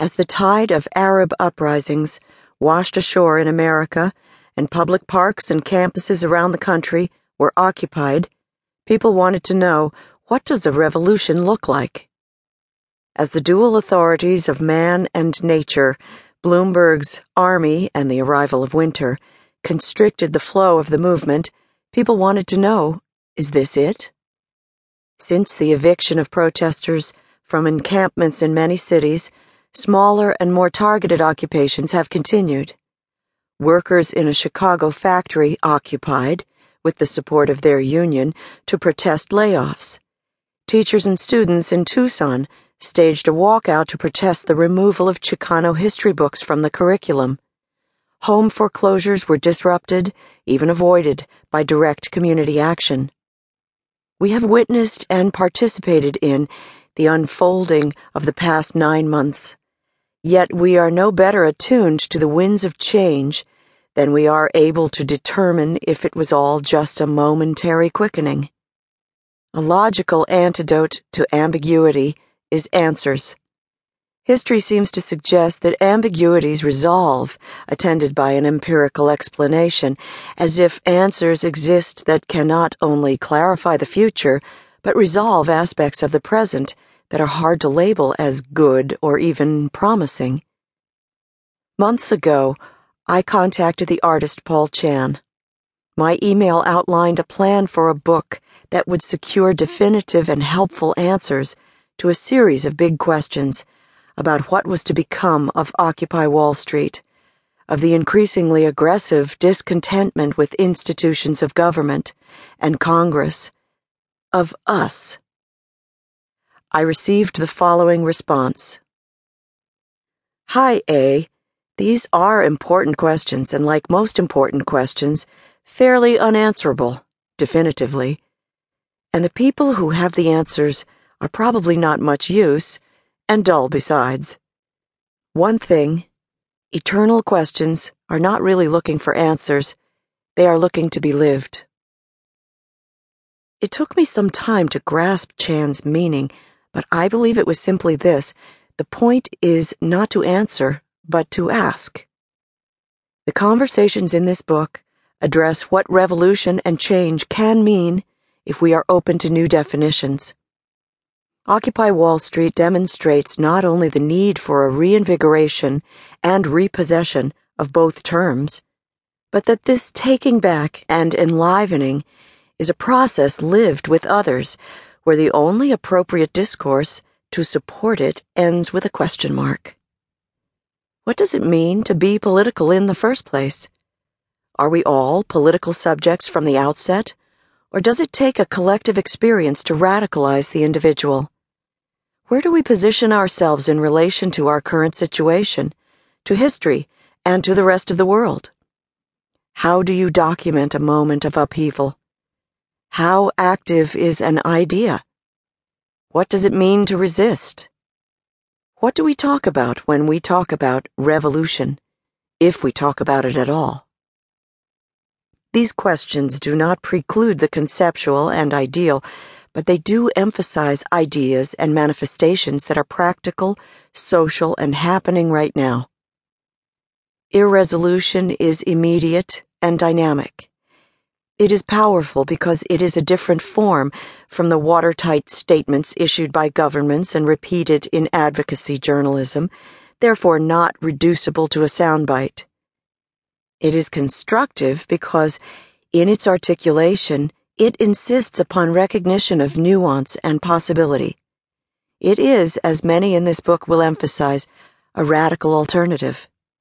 As the tide of Arab uprisings washed ashore in America and public parks and campuses around the country were occupied, people wanted to know what does a revolution look like? As the dual authorities of man and nature, Bloomberg's army and the arrival of winter, constricted the flow of the movement, people wanted to know is this it? Since the eviction of protesters from encampments in many cities, smaller and more targeted occupations have continued. Workers in a Chicago factory occupied, with the support of their union, to protest layoffs. Teachers and students in Tucson staged a walkout to protest the removal of Chicano history books from the curriculum. Home foreclosures were disrupted, even avoided, by direct community action. We have witnessed and participated in the unfolding of the past nine months. Yet we are no better attuned to the winds of change than we are able to determine if it was all just a momentary quickening. A logical antidote to ambiguity is answers. History seems to suggest that ambiguities resolve, attended by an empirical explanation, as if answers exist that can not only clarify the future, but resolve aspects of the present that are hard to label as good or even promising. Months ago, I contacted the artist Paul Chan. My email outlined a plan for a book that would secure definitive and helpful answers to a series of big questions about what was to become of Occupy Wall Street, of the increasingly aggressive discontentment with institutions of government and Congress, of us. I received the following response Hi, A. These are important questions, and like most important questions, fairly unanswerable, definitively. And the people who have the answers are probably not much use and dull besides. One thing eternal questions are not really looking for answers, they are looking to be lived. It took me some time to grasp Chan's meaning, but I believe it was simply this the point is not to answer, but to ask. The conversations in this book address what revolution and change can mean if we are open to new definitions. Occupy Wall Street demonstrates not only the need for a reinvigoration and repossession of both terms, but that this taking back and enlivening is a process lived with others where the only appropriate discourse to support it ends with a question mark. What does it mean to be political in the first place? Are we all political subjects from the outset? Or does it take a collective experience to radicalize the individual? Where do we position ourselves in relation to our current situation, to history, and to the rest of the world? How do you document a moment of upheaval? How active is an idea? What does it mean to resist? What do we talk about when we talk about revolution, if we talk about it at all? These questions do not preclude the conceptual and ideal, but they do emphasize ideas and manifestations that are practical, social, and happening right now. Irresolution is immediate and dynamic. It is powerful because it is a different form from the watertight statements issued by governments and repeated in advocacy journalism, therefore not reducible to a soundbite. It is constructive because, in its articulation, it insists upon recognition of nuance and possibility. It is, as many in this book will emphasize, a radical alternative.